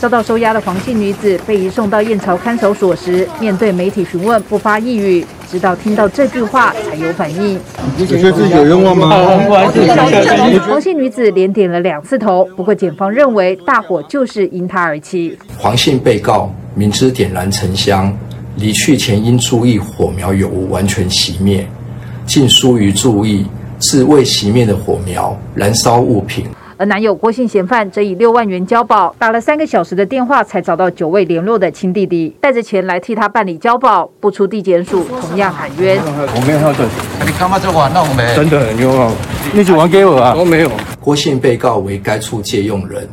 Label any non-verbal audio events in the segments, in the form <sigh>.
遭到收押的黄姓女子被移送到燕巢看守所时，面对媒体询问不发一语，直到听到这句话才有反应。你觉得自己有冤枉吗？黄姓女子连点了两次头，不过检方认为大火就是因她而起。黄姓被告明知点燃沉香，离去前应注意火苗有无完全熄灭，竟疏于注意。是未熄灭的火苗燃烧物品，而男友郭姓嫌犯则以六万元交保，打了三个小时的电话才找到久未联络的亲弟弟，带着钱来替他办理交保，不出地检署同样喊冤。我没有喝醉，你干嘛这玩弄没？真的很冤枉，你只玩给我啊？我没有。郭姓被告为该处借用人，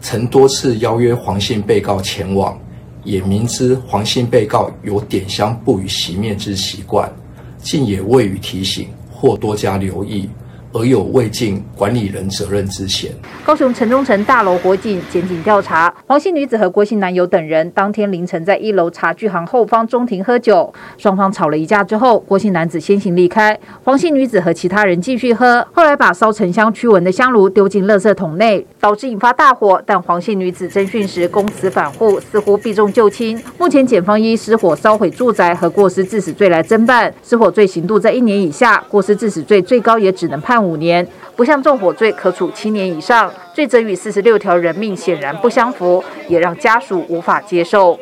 曾多次邀约黄姓被告前往，也明知黄姓被告有点香不予熄灭之习惯，竟也未予提醒。或多加留意，而有未尽管理人责任之嫌。高雄城中城大楼火警，检警调查，黄姓女子和郭姓男友等人当天凌晨在一楼茶具行后方中庭喝酒，双方吵了一架之后，郭姓男子先行离开，黄姓女子和其他人继续喝，后来把烧成香驱蚊的香炉丢进垃圾桶内，导致引发大火。但黄姓女子侦讯时供词反护，似乎避重就轻。目前检方依失火烧毁住宅和过失致死罪来侦办，失火罪刑度在一年以下，过失致死罪最高也只能判五年，不像纵火罪可处七年以上，罪责与四十六条人命显然不相符，也让家属无法接受。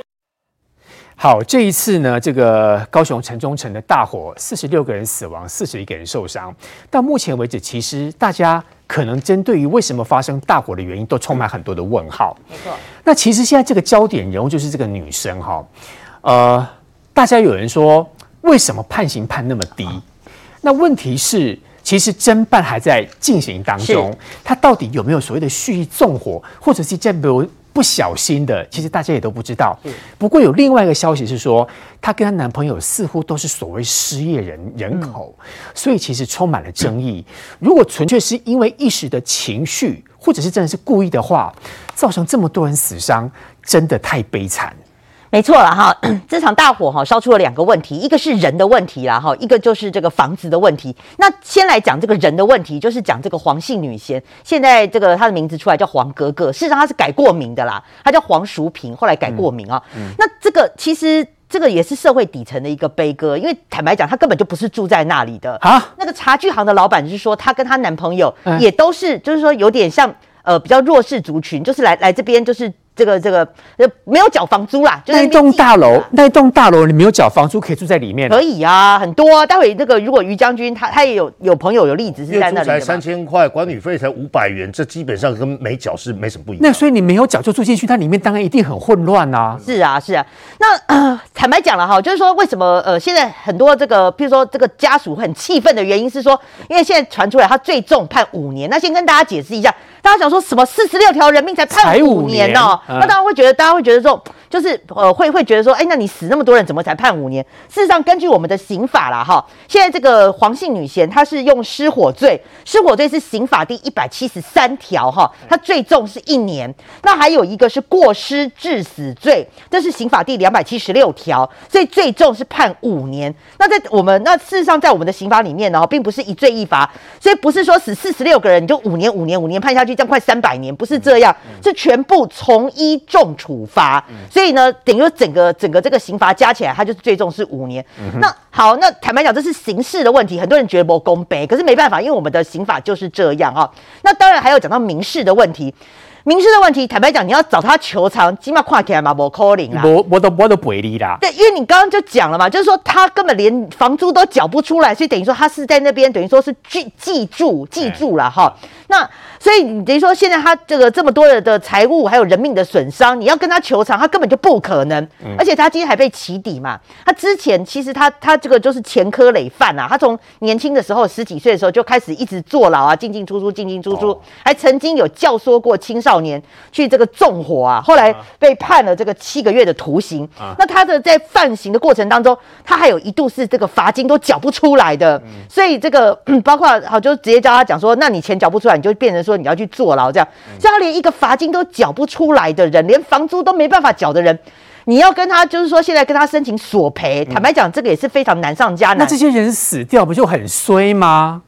好，这一次呢，这个高雄城中城的大火，四十六个人死亡，四十一个人受伤。到目前为止，其实大家可能针对于为什么发生大火的原因，都充满很多的问号。没错。那其实现在这个焦点人物就是这个女生哈，呃，大家有人说，为什么判刑判那么低？那问题是，其实侦办还在进行当中，他到底有没有所谓的蓄意纵火，或者是这不不小心的？其实大家也都不知道。不过有另外一个消息是说，她跟她男朋友似乎都是所谓失业人人口，所以其实充满了争议。如果纯粹是因为一时的情绪，或者是真的是故意的话，造成这么多人死伤，真的太悲惨。没错了哈，<clears throat> 这场大火哈烧出了两个问题，一个是人的问题啦哈，一个就是这个房子的问题。那先来讲这个人的问题，就是讲这个黄姓女嫌，现在这个她的名字出来叫黄格格，事实上她是改过名的啦，她叫黄淑萍，后来改过名啊。嗯嗯、那这个其实这个也是社会底层的一个悲歌，因为坦白讲，她根本就不是住在那里的啊。那个茶具行的老板是说，她跟她男朋友也都是，就是说有点像呃比较弱势族群，就是来来这边就是。这个这个呃没有缴房租啦，就是、那栋大楼，那栋大楼你没有缴房租可以住在里面，可以啊，很多啊。待会那个如果于将军他他也有有朋友有例子是在那里的，才三千块，管理费才五百元，这基本上跟没缴是没什么不一样。那所以你没有缴就住进去，它里面当然一定很混乱啊。是啊是啊，那呃坦白讲了哈，就是说为什么呃现在很多这个譬如说这个家属很气愤的原因是说，因为现在传出来他最重判五年，那先跟大家解释一下。大家想说什么？四十六条人命才判五年哦？年那大家会觉得，大家会觉得说，就是呃，会会觉得说，哎，那你死那么多人，怎么才判五年？事实上，根据我们的刑法啦，哈，现在这个黄姓女嫌，她是用失火罪，失火罪是刑法第一百七十三条，哈，它最重是一年。那还有一个是过失致死罪，这是刑法第两百七十六条，所以最重是判五年。那在我们那事实上，在我们的刑法里面呢，并不是一罪一罚，所以不是说死四十六个人你就五年五年五年判下去。这样快三百年，不是这样，是全部从一重处罚。所以呢，等于说整个整个这个刑罚加起来，它就是最重是五年。那好，那坦白讲，这是刑事的问题，很多人觉得不公平，可是没办法，因为我们的刑法就是这样啊。那当然还有讲到民事的问题。民事的问题，坦白讲，你要找他求偿，起码跨起来嘛，不可能啦。我我都我都不会理啦。对，因为你刚刚就讲了嘛，就是说他根本连房租都缴不出来，所以等于说他是在那边，等于说是记记住记住了哈。那所以你等于说现在他这个这么多的财物还有人命的损伤，你要跟他求偿，他根本就不可能。嗯、而且他今天还被起底嘛，他之前其实他他这个就是前科累犯啊，他从年轻的时候十几岁的时候就开始一直坐牢啊，进进出出进进出出，哦、还曾经有教唆过青少年去这个纵火啊，后来被判了这个七个月的徒刑。啊、那他的在犯刑的过程当中，他还有一度是这个罚金都缴不出来的，嗯、所以这个 <clears throat> 包括好就直接教他讲说，那你钱缴不出来，你就变成说你要去坐牢这样。所以他连一个罚金都缴不出来的人，连房租都没办法缴的人，你要跟他就是说现在跟他申请索赔，坦白讲这个也是非常难上加难。那这些人死掉不就很衰吗？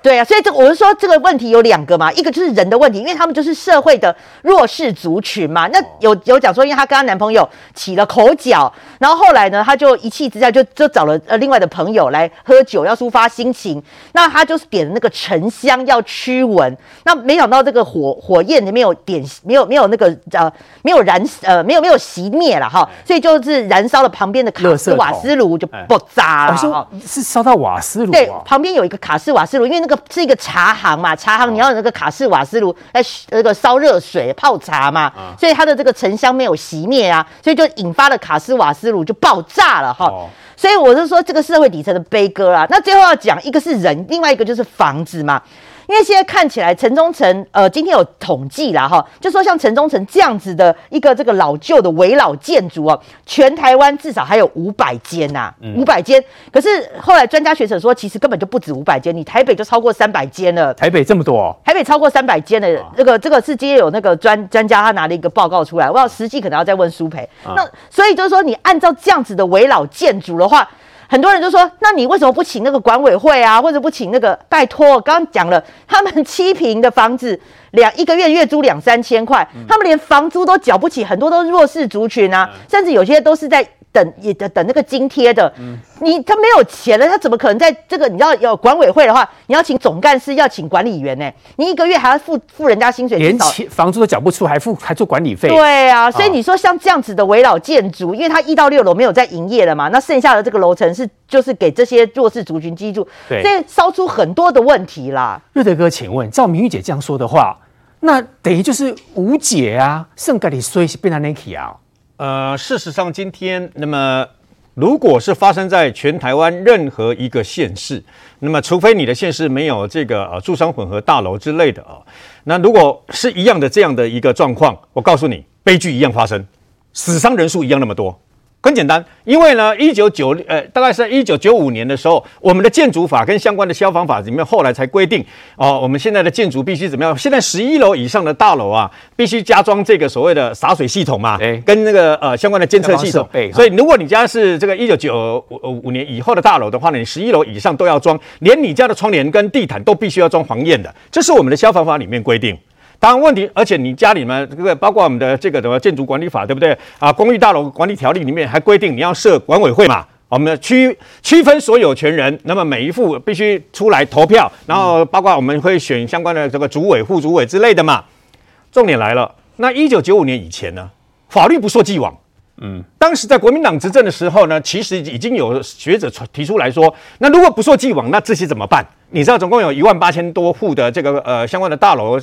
对啊，所以这个我是说这个问题有两个嘛，一个就是人的问题，因为他们就是社会的弱势族群嘛。那有有讲说，因为她跟她男朋友起了口角，然后后来呢，她就一气之下就就找了呃另外的朋友来喝酒，要抒发心情。那她就是点了那个沉香要驱蚊，那没想到这个火火焰没有点，没有没有那个呃没有燃呃没有没有熄灭了哈，所以就是燃烧了旁边的卡斯瓦斯炉就爆炸了。说是烧到瓦斯炉，对，旁边有一个卡斯瓦斯炉，因为那个是一个茶行嘛，茶行你要有那个卡式瓦斯炉来那个烧热水泡茶嘛，所以它的这个沉香没有熄灭啊，所以就引发了卡式瓦斯炉就爆炸了哈。所以我是说这个社会底层的悲歌啊。那最后要讲一个是人，另外一个就是房子嘛。因为现在看起来城中城，呃，今天有统计啦，哈，就说像城中城这样子的一个这个老旧的围老建筑哦，全台湾至少还有五百间呐，五百间。可是后来专家学者说，其实根本就不止五百间，你台北就超过三百间了。台北这么多？台北超过三百间的，那个这个是今天有那个专专家他拿了一个报告出来，我要实际可能要再问苏培。那所以就是说，你按照这样子的围老建筑的话。很多人就说：“那你为什么不请那个管委会啊，或者不请那个？拜托，我刚刚讲了，他们七平的房子，两一个月月租两三千块，他们连房租都缴不起，很多都是弱势族群啊，甚至有些都是在。”等也等等那个津贴的，嗯、你他没有钱了，他怎么可能在这个？你要有管委会的话，你要请总干事，要请管理员呢？你一个月还要付付人家薪水，连钱房租都缴不出，还付还做管理费？对啊，所以你说像这样子的危老建筑，因为它一到六楼没有在营业了嘛，那剩下的这个楼层是就是给这些弱势族群居住，对，所以烧出很多的问题啦。瑞德哥，请问照明玉姐这样说的话，那等于就是无解啊？圣盖里说是变成 Nike 啊？呃，事实上，今天那么，如果是发生在全台湾任何一个县市，那么除非你的县市没有这个呃住商混合大楼之类的啊，那如果是一样的这样的一个状况，我告诉你，悲剧一样发生，死伤人数一样那么多。很简单，因为呢，一九九呃，大概是在一九九五年的时候，我们的建筑法跟相关的消防法里面后来才规定哦，我们现在的建筑必须怎么样？现在十一楼以上的大楼啊，必须加装这个所谓的洒水系统嘛，欸、跟那个呃相关的监测系统。所以，如果你家是这个一九九五年以后的大楼的话呢，你十一楼以上都要装，连你家的窗帘跟地毯都必须要装黄焰的，这是我们的消防法里面规定。当然问题，而且你家里面这个包括我们的这个什么建筑管理法，对不对啊？公寓大楼管理条例里面还规定你要设管委会嘛，我们区区分所有权人，那么每一户必须出来投票，然后包括我们会选相关的这个主委、副主委之类的嘛。重点来了，那一九九五年以前呢，法律不溯既往。嗯，当时在国民党执政的时候呢，其实已经有学者提出来说，那如果不溯既往，那这些怎么办？你知道，总共有一万八千多户的这个呃相关的大楼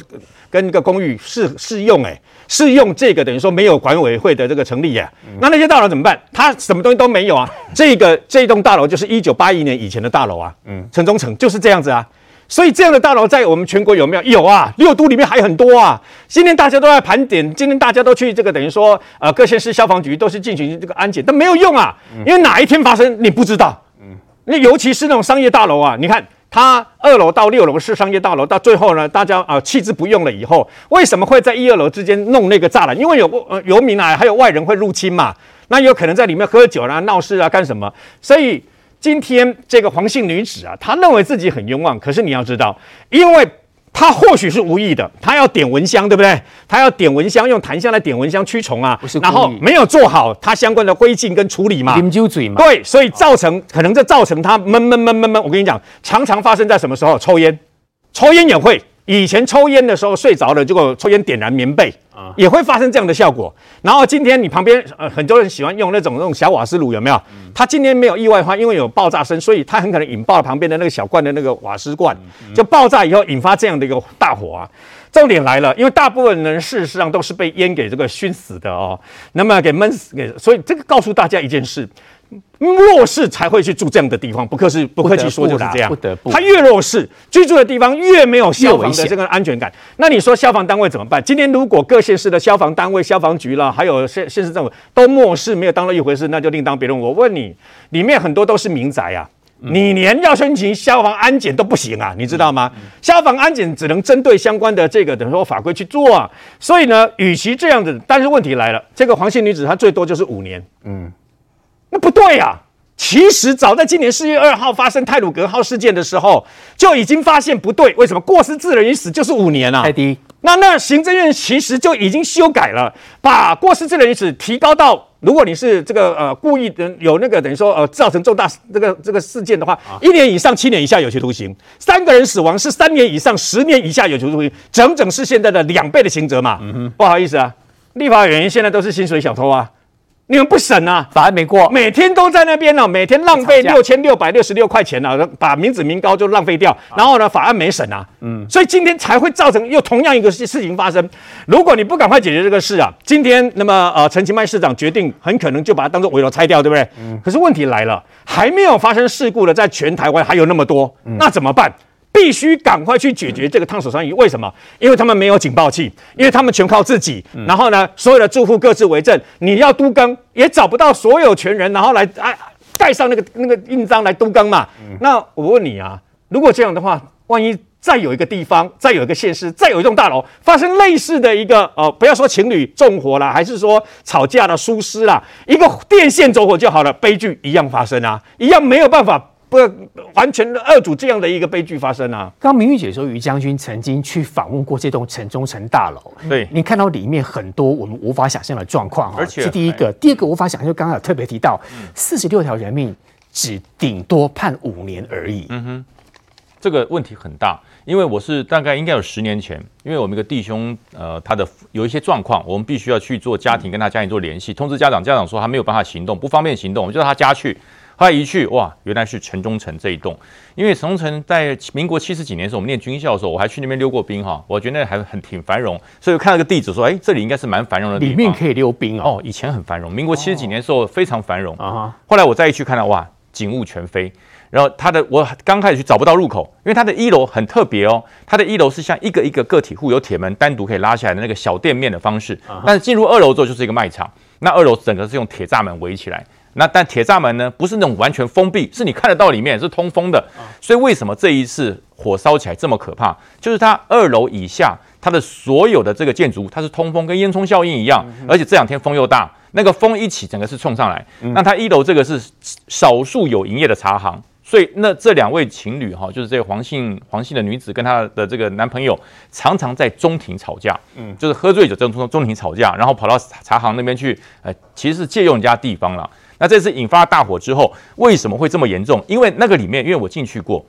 跟一个公寓适适用，哎，适用这个等于说没有管委会的这个成立呀、啊，嗯、那那些大楼怎么办？它什么东西都没有啊，这个这栋大楼就是一九八一年以前的大楼啊，嗯，城中城就是这样子啊。所以这样的大楼在我们全国有没有？有啊，六都里面还很多啊。今天大家都在盘点，今天大家都去这个等于说，呃，各县市消防局都是进行这个安检，但没有用啊，因为哪一天发生你不知道。嗯，那尤其是那种商业大楼啊，你看它二楼到六楼是商业大楼，到最后呢，大家啊弃之不用了以后，为什么会在一二楼之间弄那个栅栏？因为有呃游民啊，还有外人会入侵嘛，那有可能在里面喝酒啊、闹事啊、干什么？所以。今天这个黄姓女子啊，她认为自己很冤枉，可是你要知道，因为她或许是无意的，她要点蚊香，对不对？她要点蚊香，用檀香来点蚊香驱虫啊，然后没有做好她相关的灰烬跟处理嘛，啉酒醉嘛，对，所以造成可能这造成她闷闷闷闷闷。我跟你讲，常常发生在什么时候？抽烟，抽烟也会。以前抽烟的时候睡着了，结果抽烟点燃棉被啊，也会发生这样的效果。然后今天你旁边呃很多人喜欢用那种那种小瓦斯炉，有没有？它今天没有意外的话，因为有爆炸声，所以它很可能引爆了旁边的那个小罐的那个瓦斯罐，就爆炸以后引发这样的一个大火啊。重点来了，因为大部分人事实上都是被烟给这个熏死的哦，那么给闷死给，所以这个告诉大家一件事。弱势才会去住这样的地方，不客气，不客气说就是这样。不得不，他越弱势，居住的地方越没有消防的这个安全感。那你说消防单位怎么办？今天如果各县市的消防单位、消防局啦，还有县县市政府都漠视，没有当做一回事，那就另当别论。我问你，里面很多都是民宅啊，你连要申请消防安检都不行啊，你知道吗？消防安检只能针对相关的这个等于说法规去做啊。所以呢，与其这样子，但是问题来了，这个黄姓女子她最多就是五年，嗯。那不对呀、啊，其实早在今年四月二号发生泰鲁格号事件的时候，就已经发现不对。为什么过失致人于死就是五年啊？太低。那那行政院其实就已经修改了，把过失致人于死提高到，如果你是这个呃故意的有那个等于说呃造成重大这个这个事件的话，一年以上七年以下有期徒刑；三个人死亡是三年以上十年以下有期徒刑，整整是现在的两倍的刑责嘛。嗯，不好意思啊，立法委员现在都是薪水小偷啊。你们不审啊？法案没过，每天都在那边呢、啊，每天浪费六千六百六十六块钱呢、啊，把民脂民膏就浪费掉。然后呢，法案没审啊，嗯，所以今天才会造成又同样一个事事情发生。如果你不赶快解决这个事啊，今天那么呃，陈其迈市长决定很可能就把它当做围楼拆掉，对不对？嗯。可是问题来了，还没有发生事故的，在全台湾还有那么多，那怎么办？必须赶快去解决这个烫手山芋，为什么？因为他们没有警报器，因为他们全靠自己。然后呢，所有的住户各自为政，你要督更也找不到所有权人，然后来啊盖上那个那个印章来督更嘛。那我问你啊，如果这样的话，万一再有一个地方，再有一个县市，再有一栋大楼发生类似的一个呃，不要说情侣纵火啦，还是说吵架的疏失啦，一个电线走火就好了，悲剧一样发生啊，一样没有办法。不完全扼阻这样的一个悲剧发生啊！刚明玉姐说，于将军曾经去访问过这栋城中城大楼，对，你看到里面很多我们无法想象的状况，而且是第一个，第二个无法想象，就刚刚有特别提到，四十六条人命只顶多判五年而已。嗯哼，这个问题很大，因为我是大概应该有十年前，因为我们一个弟兄，呃，他的有一些状况，我们必须要去做家庭跟他家庭做联系，通知家长，家长说他没有办法行动，不方便行动，我们就到他家去。后来一去，哇，原来是城中城这一栋。因为城中城在民国七十几年的时候，我们念军校的时候，我还去那边溜过冰哈，我觉得那还很挺繁荣。所以我看到个地址说，哎，这里应该是蛮繁荣的地方。里面可以溜冰哦。哦，以前很繁荣，民国七十几年的时候非常繁荣。啊。后来我再一去看到，哇，景物全非。然后它的，我刚开始去找不到入口，因为它的一楼很特别哦，它的一楼是像一个一个个体户有铁门单独可以拉下来的那个小店面的方式。但是进入二楼之后就是一个卖场，那二楼整个是用铁栅门围起来。那但铁栅门呢，不是那种完全封闭，是你看得到里面是通风的。所以为什么这一次火烧起来这么可怕？就是它二楼以下，它的所有的这个建筑物，它是通风，跟烟囱效应一样。而且这两天风又大，那个风一起，整个是冲上来。那它一楼这个是少数有营业的茶行，所以那这两位情侣哈，就是这个黄姓黄姓的女子跟她的这个男朋友，常常在中庭吵架。嗯，就是喝醉酒在中中庭吵架，然后跑到茶行那边去，呃，其实是借用人家地方了。那这次引发大火之后，为什么会这么严重？因为那个里面，因为我进去过，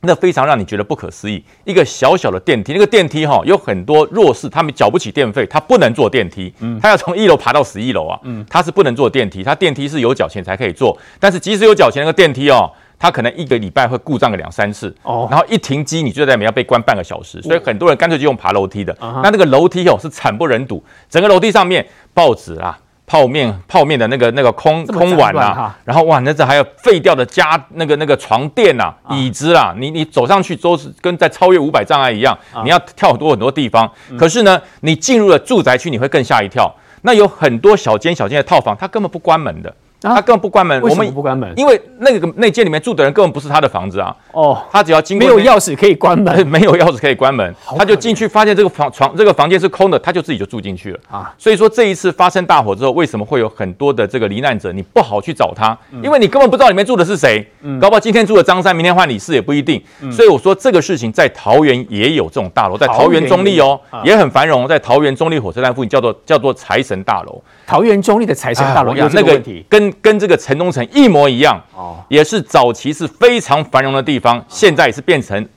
那非常让你觉得不可思议。一个小小的电梯，那个电梯哈，有很多弱势，他们缴不起电费，他不能坐电梯，嗯，他要从一楼爬到十一楼啊，嗯，他是不能坐电梯，他电梯是有缴钱才可以坐，但是即使有缴钱，那个电梯哦，他可能一个礼拜会故障个两三次，哦，然后一停机，你就在里面要被关半个小时，所以很多人干脆就用爬楼梯的，那那个楼梯哦是惨不忍睹，整个楼梯上面报纸啊。泡面泡面的那个那个空空碗啊，然后哇，那这还有废掉的家那个那个床垫啊，椅子啊，你你走上去都是跟在超越五百障碍一样，你要跳很多很多地方。可是呢，你进入了住宅区，你会更吓一跳。那有很多小间小间的套房，它根本不关门的。他根本不关门，为什么不关门？因为那个那间里面住的人根本不是他的房子啊。哦，他只要经过没有钥匙可以关门，<laughs> 没有钥匙可以关门，他就进去发现这个房床这个房间是空的，他就自己就住进去了啊。所以说这一次发生大火之后，为什么会有很多的这个罹难者？你不好去找他，因为你根本不知道里面住的是谁。嗯，搞不好今天住的张三，明天换李四也不一定。所以我说这个事情在桃园也有这种大楼，在桃园中立哦也很繁荣，在桃园中立火车站附近叫做叫做财神大楼。桃园中立的财神大楼有这个问题，跟跟这个城中城一模一样哦，也是早期是非常繁荣的地方，现在也是变成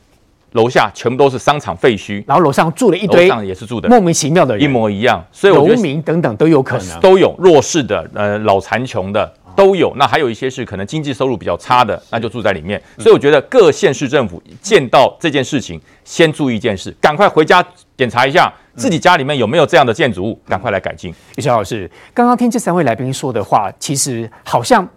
楼下全部都是商场废墟，然后楼上住了一堆，楼上也是住的。莫名其妙的人，一模一样，所以我觉得农民等等都有可能，都有弱势的，呃，老残穷的都有，那还有一些是可能经济收入比较差的，那就住在里面。所以我觉得各县市政府见到这件事情，先注意一件事，赶快回家检查一下。自己家里面有没有这样的建筑物？赶快来改进。于小老师，刚刚听这三位来宾说的话，其实好像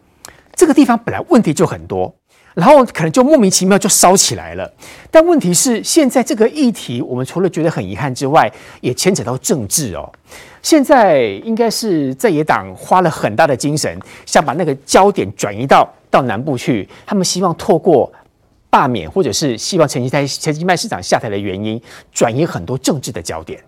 这个地方本来问题就很多，然后可能就莫名其妙就烧起来了。但问题是，现在这个议题，我们除了觉得很遗憾之外，也牵扯到政治哦。现在应该是在野党花了很大的精神，想把那个焦点转移到到南部去，他们希望透过。罢免，或者是希望陈吉泰陈吉迈市长下台的原因，转移很多政治的焦点。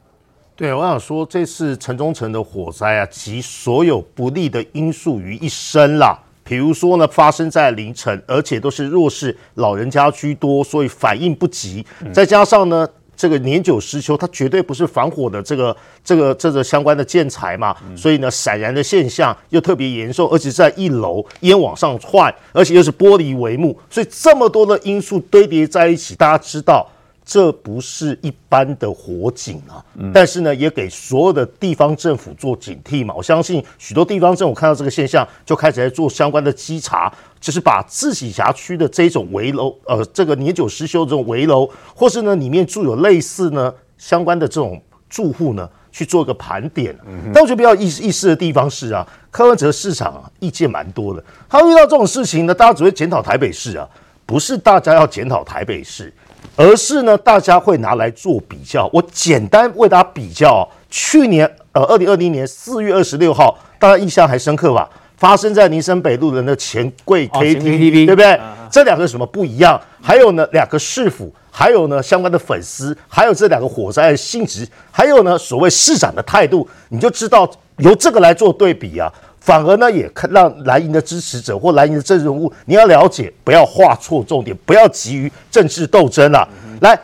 对，我想说，这次城中城的火灾啊，集所有不利的因素于一身啦。比如说呢，发生在凌晨，而且都是弱势老人家居多，所以反应不及。再加上呢，这个年久失修，它绝对不是防火的这个这个这个相关的建材嘛，所以呢，闪燃的现象又特别严重，而且在一楼烟往上窜，而且又是玻璃帷幕，所以这么多的因素堆叠在一起，大家知道。这不是一般的火警啊，但是呢，也给所有的地方政府做警惕嘛。我相信许多地方政府看到这个现象，就开始在做相关的稽查，就是把自己辖区的这种危楼，呃，这个年久失修的这种危楼，或是呢里面住有类似呢相关的这种住户呢，去做一个盘点。但我觉得比较意意思的地方是啊，柯文哲市场啊意见蛮多的，他遇到这种事情呢，大家只会检讨台北市啊，不是大家要检讨台北市。而是呢，大家会拿来做比较。我简单为大家比较，去年呃，二零二零年四月二十六号，大家印象还深刻吧？发生在林森北路的那钱柜 KTV，对不对？这两个什么不一样？还有呢，两个市府，还有呢，相关的粉丝，还有这两个火灾的性质，还有呢，所谓市长的态度，你就知道由这个来做对比啊。反而呢，也看让蓝营的支持者或蓝营的政治人物，你要了解，不要画错重点，不要急于政治斗争了、啊。嗯、来，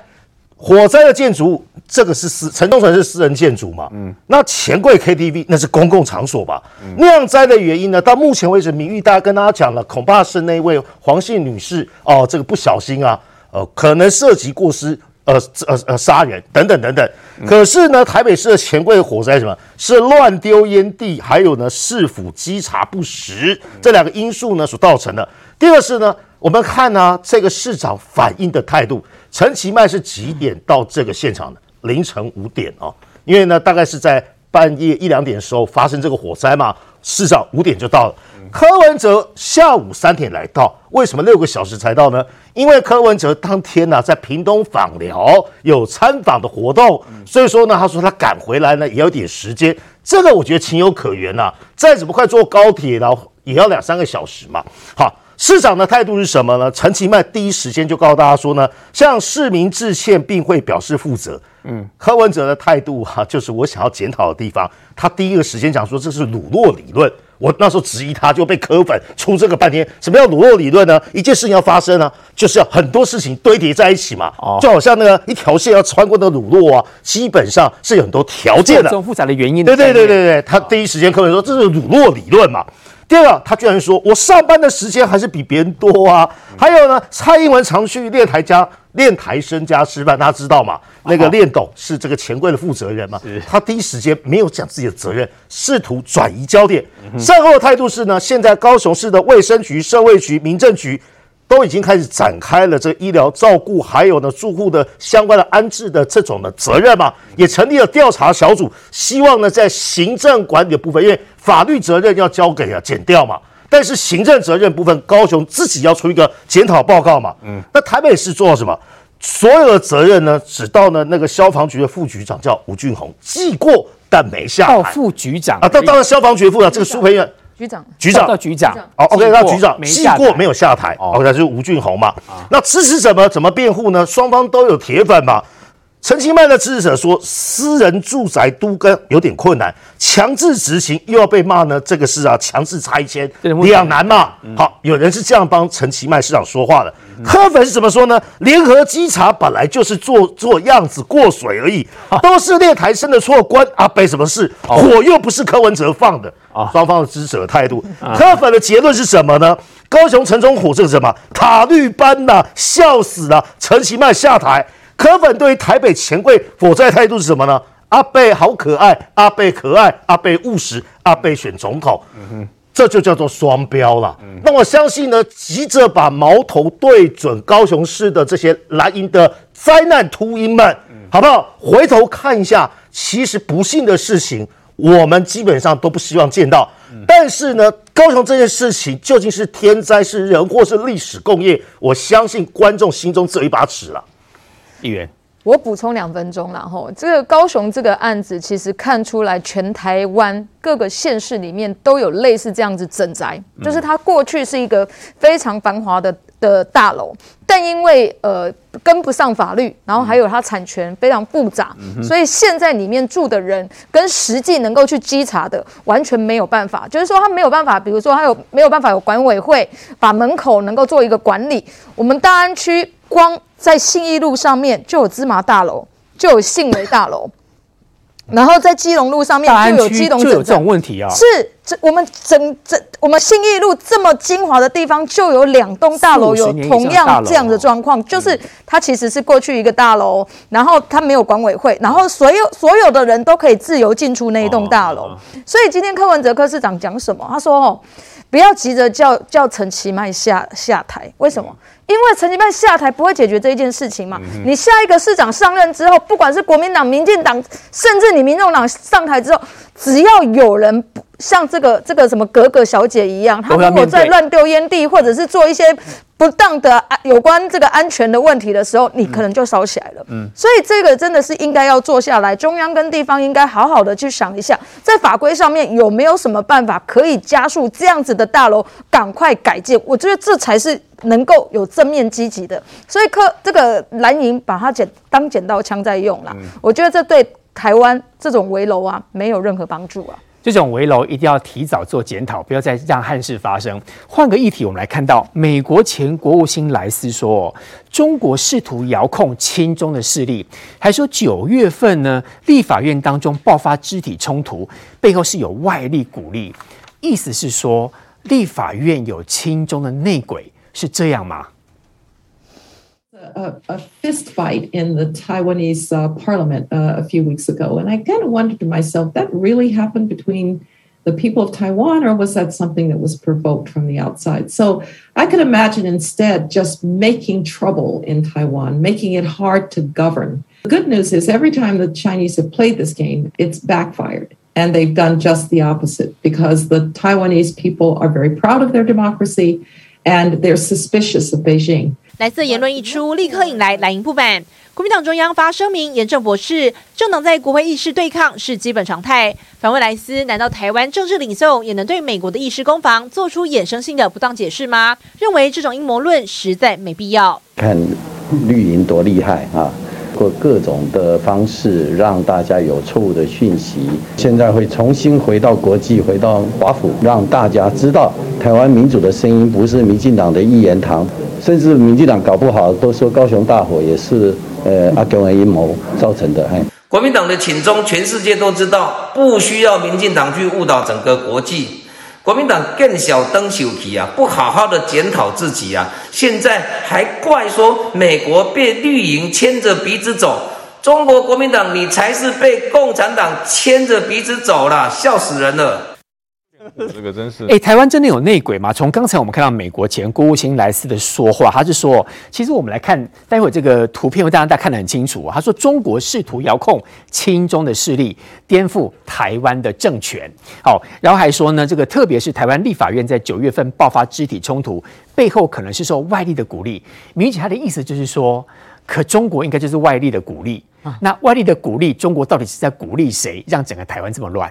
火灾的建筑物，这个是私城中城是私人建筑嘛？嗯，那钱柜 KTV 那是公共场所吧？嗯，酿灾的原因呢？到目前为止，名誉大家跟大家讲了，恐怕是那位黄姓女士哦，这个不小心啊，呃，可能涉及过失。呃呃呃，杀人等等等等。可是呢，台北市的钱柜火灾什么？是乱丢烟蒂，还有呢，市府稽查不实这两个因素呢所造成的。第二是呢，我们看呢、这个市长反应的态度。陈其迈是几点到这个现场的？凌晨五点哦，因为呢，大概是在半夜一两点的时候发生这个火灾嘛，市长五点就到了。柯文哲下午三点来到，为什么六个小时才到呢？因为柯文哲当天呢、啊、在屏东访寮有参访的活动，所以说呢，他说他赶回来呢也要点时间，这个我觉得情有可原呐、啊。再怎么快坐高铁，然后也要两三个小时嘛。好，市长的态度是什么呢？陈其迈第一时间就告诉大家说呢，向市民致歉，并会表示负责。嗯，柯文哲的态度哈、啊，<laughs> 就是我想要检讨的地方。他第一个时间讲说这是鲁洛理论。我那时候质疑他，就被柯粉出这个半天。什么叫鲁洛理论呢？一件事情要发生呢，就是要很多事情堆叠在一起嘛。哦，就好像那个一条线要穿过那个鲁洛啊，基本上是有很多条件的。这种复杂的原因。对对对对对，他第一时间柯文说这是鲁洛理论嘛。第二个，他居然说我上班的时间还是比别人多啊。还有呢，蔡英文常去练台家。练台生家吃饭，大家知道吗？那个练董是这个钱柜的负责人嘛？他第一时间没有讲自己的责任，试图转移焦点。善后的态度是呢，现在高雄市的卫生局、社会局、民政局都已经开始展开了这个医疗照顾，还有呢住户的相关的安置的这种的责任嘛，也成立了调查小组，希望呢在行政管理的部分，因为法律责任要交给啊减掉嘛。但是行政责任部分，高雄自己要出一个检讨报告嘛。嗯，那台北市做了什么？所有的责任呢，只到呢那个消防局的副局长叫吴俊宏，记过但没下台。到副局长啊，到当然消防局副长，这个苏培元局长局长到局长。哦，OK，到局长记过没有下台。OK，就是吴俊宏嘛。那支持者么怎么辩护呢？双方都有铁粉嘛。陈其迈的支持者说，私人住宅都跟有点困难，强制执行又要被骂呢，这个是啊，强制拆迁两难嘛。好，有人是这样帮陈其迈市长说话的。柯粉是怎么说呢？联合稽查本来就是做做样子过水而已，都是列台生的错，关阿北什么事？火又不是柯文哲放的。双方的支持者态度，柯粉的结论是什么呢？高雄城中火这个什么塔绿班呐、啊，笑死了，陈其迈下台。柯粉对于台北钱柜火灾态度是什么呢？阿贝好可爱，阿贝可爱，阿贝务实，阿贝选总统，嗯哼，这就叫做双标了。那我相信呢，急着把矛头对准高雄市的这些蓝营的灾难秃鹰们，好不好？回头看一下，其实不幸的事情，我们基本上都不希望见到。但是呢，高雄这件事情究竟是天灾是人祸是历史共业？我相信观众心中只有一把尺了。议员，我补充两分钟，然后这个高雄这个案子，其实看出来全台湾各个县市里面都有类似这样子整宅，就是它过去是一个非常繁华的的大楼，但因为呃跟不上法律，然后还有它产权非常复杂，嗯、所以现在里面住的人跟实际能够去稽查的完全没有办法，就是说他没有办法，比如说他有没有办法有管委会把门口能够做一个管理。我们大安区光在信义路上面就有芝麻大楼，就有信维大楼。然后在基隆路上面就有基隆就有这种问题啊，是这我们整整我们信义路这么精华的地方就有两栋大楼有同样这样的状况，就是它其实是过去一个大楼，然后它没有管委会，然后所有所有的人都可以自由进出那一栋大楼，所以今天柯文哲柯市长讲什么？他说哦，不要急着叫叫陈其迈下下台，为什么？因为陈其迈下台不会解决这一件事情嘛？你下一个市长上任之后，不管是国民党、民进党，甚至你民众党上台之后，只要有人像这个这个什么格格小姐一样，她如果在乱丢烟蒂，或者是做一些不当的有关这个安全的问题的时候，你可能就烧起来了。嗯，所以这个真的是应该要坐下来，中央跟地方应该好好的去想一下，在法规上面有没有什么办法可以加速这样子的大楼赶快改建？我觉得这才是。能够有正面积极的，所以柯这个蓝营把它剪当剪刀枪在用啦。我觉得这对台湾这种危楼啊没有任何帮助啊。这种围楼一定要提早做检讨，不要再让憾事发生。换个议题，我们来看到美国前国务卿莱斯说，中国试图遥控亲中的势力，还说九月份呢立法院当中爆发肢体冲突，背后是有外力鼓励，意思是说立法院有亲中的内鬼。是这样吗 <laughs>？A, a fist fight in the Taiwanese uh, parliament uh, a few weeks ago, and I kind of wondered to myself, that really happened between the people of Taiwan, or was that something that was provoked from the outside? So I could imagine instead just making trouble in Taiwan, making it hard to govern. The good news is every time the Chinese have played this game, it's backfired. And they've done just the opposite because the Taiwanese people are very proud of their democracy And they're suspicious of Beijing. 莱斯言论一出，立刻引来蓝营不满。国民党中央发声明严正驳斥，政党在国会议事对抗是基本常态。反问莱斯，难道台湾政治领袖也能对美国的议事攻防做出衍生性的不当解释吗？认为这种阴谋论实在没必要。看绿营多厉害啊！或各种的方式让大家有错误的讯息，现在会重新回到国际，回到华府，让大家知道台湾民主的声音不是民进党的一言堂，甚至民进党搞不好都说高雄大火也是呃阿共的阴谋造成的。嘿，国民党的亲中，全世界都知道，不需要民进党去误导整个国际。国民党更小灯小旗啊，不好好的检讨自己啊，现在还怪说美国被绿营牵着鼻子走，中国国民党你才是被共产党牵着鼻子走了，笑死人了。<laughs> 这个真是哎、台湾真的有内鬼吗？从刚才我们看到美国前国务卿莱斯的说话，他是说，其实我们来看，待会这个图片会让大家看得很清楚。他说，中国试图遥控亲中的势力，颠覆台湾的政权。好，然后还说呢，这个特别是台湾立法院在九月份爆发肢体冲突，背后可能是受外力的鼓励。明显他的意思就是说，可中国应该就是外力的鼓励。那外力的鼓励，中国到底是在鼓励谁，让整个台湾这么乱？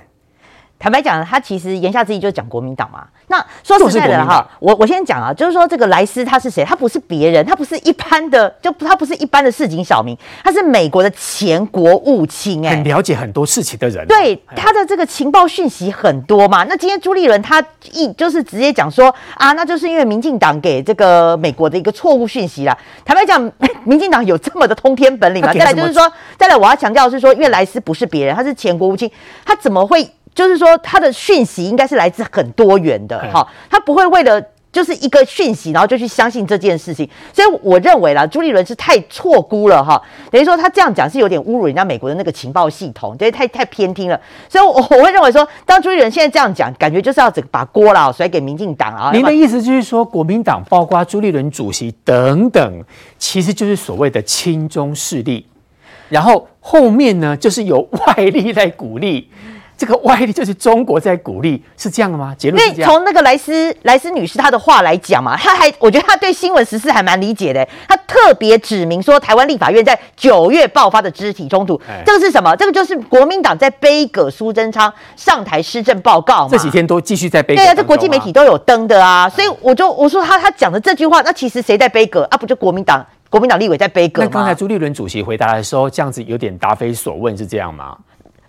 坦白讲，他其实言下之意就是讲国民党嘛。那说实在的哈，我我先讲啊，就是说这个莱斯他是谁？他不是别人，他不是一般的，就他不是一般的市井小民，他是美国的前国务卿，哎，很了解很多事情的人。对，他的这个情报讯息很多嘛。那今天朱立伦他一就是直接讲说啊，那就是因为民进党给这个美国的一个错误讯息啦。坦白讲，<laughs> 民进党有这么的通天本领吗？再来就是说，再来我要强调的是说，因为莱斯不是别人，他是前国务卿，他怎么会？就是说，他的讯息应该是来自很多元的，哈，他不会为了就是一个讯息，然后就去相信这件事情。所以我认为啦，朱立伦是太错估了，哈，等于说他这样讲是有点侮辱人家美国的那个情报系统，对，太太偏听了。所以我，我我会认为说，当朱立伦现在这样讲，感觉就是要整个把锅啦甩给民进党啊。您的意思就是说，国民党包括朱立伦主席等等，其实就是所谓的亲中势力，然后后面呢，就是有外力在鼓励。这个外力就是中国在鼓励，是这样的吗？结论因为从那个莱斯莱斯女士她的话来讲嘛，她还我觉得她对新闻时事还蛮理解的。她特别指明说，台湾立法院在九月爆发的肢体冲突，这个是什么？这个就是国民党在背葛苏贞昌上台施政报告嘛。这几天都继续在背葛。对啊，这国际媒体都有登的啊。所以我就我说他他讲的这句话，那其实谁在背葛啊？不就国民党国民党立委在背葛吗？那刚才朱立伦主席回答的时候，这样子有点答非所问，是这样吗？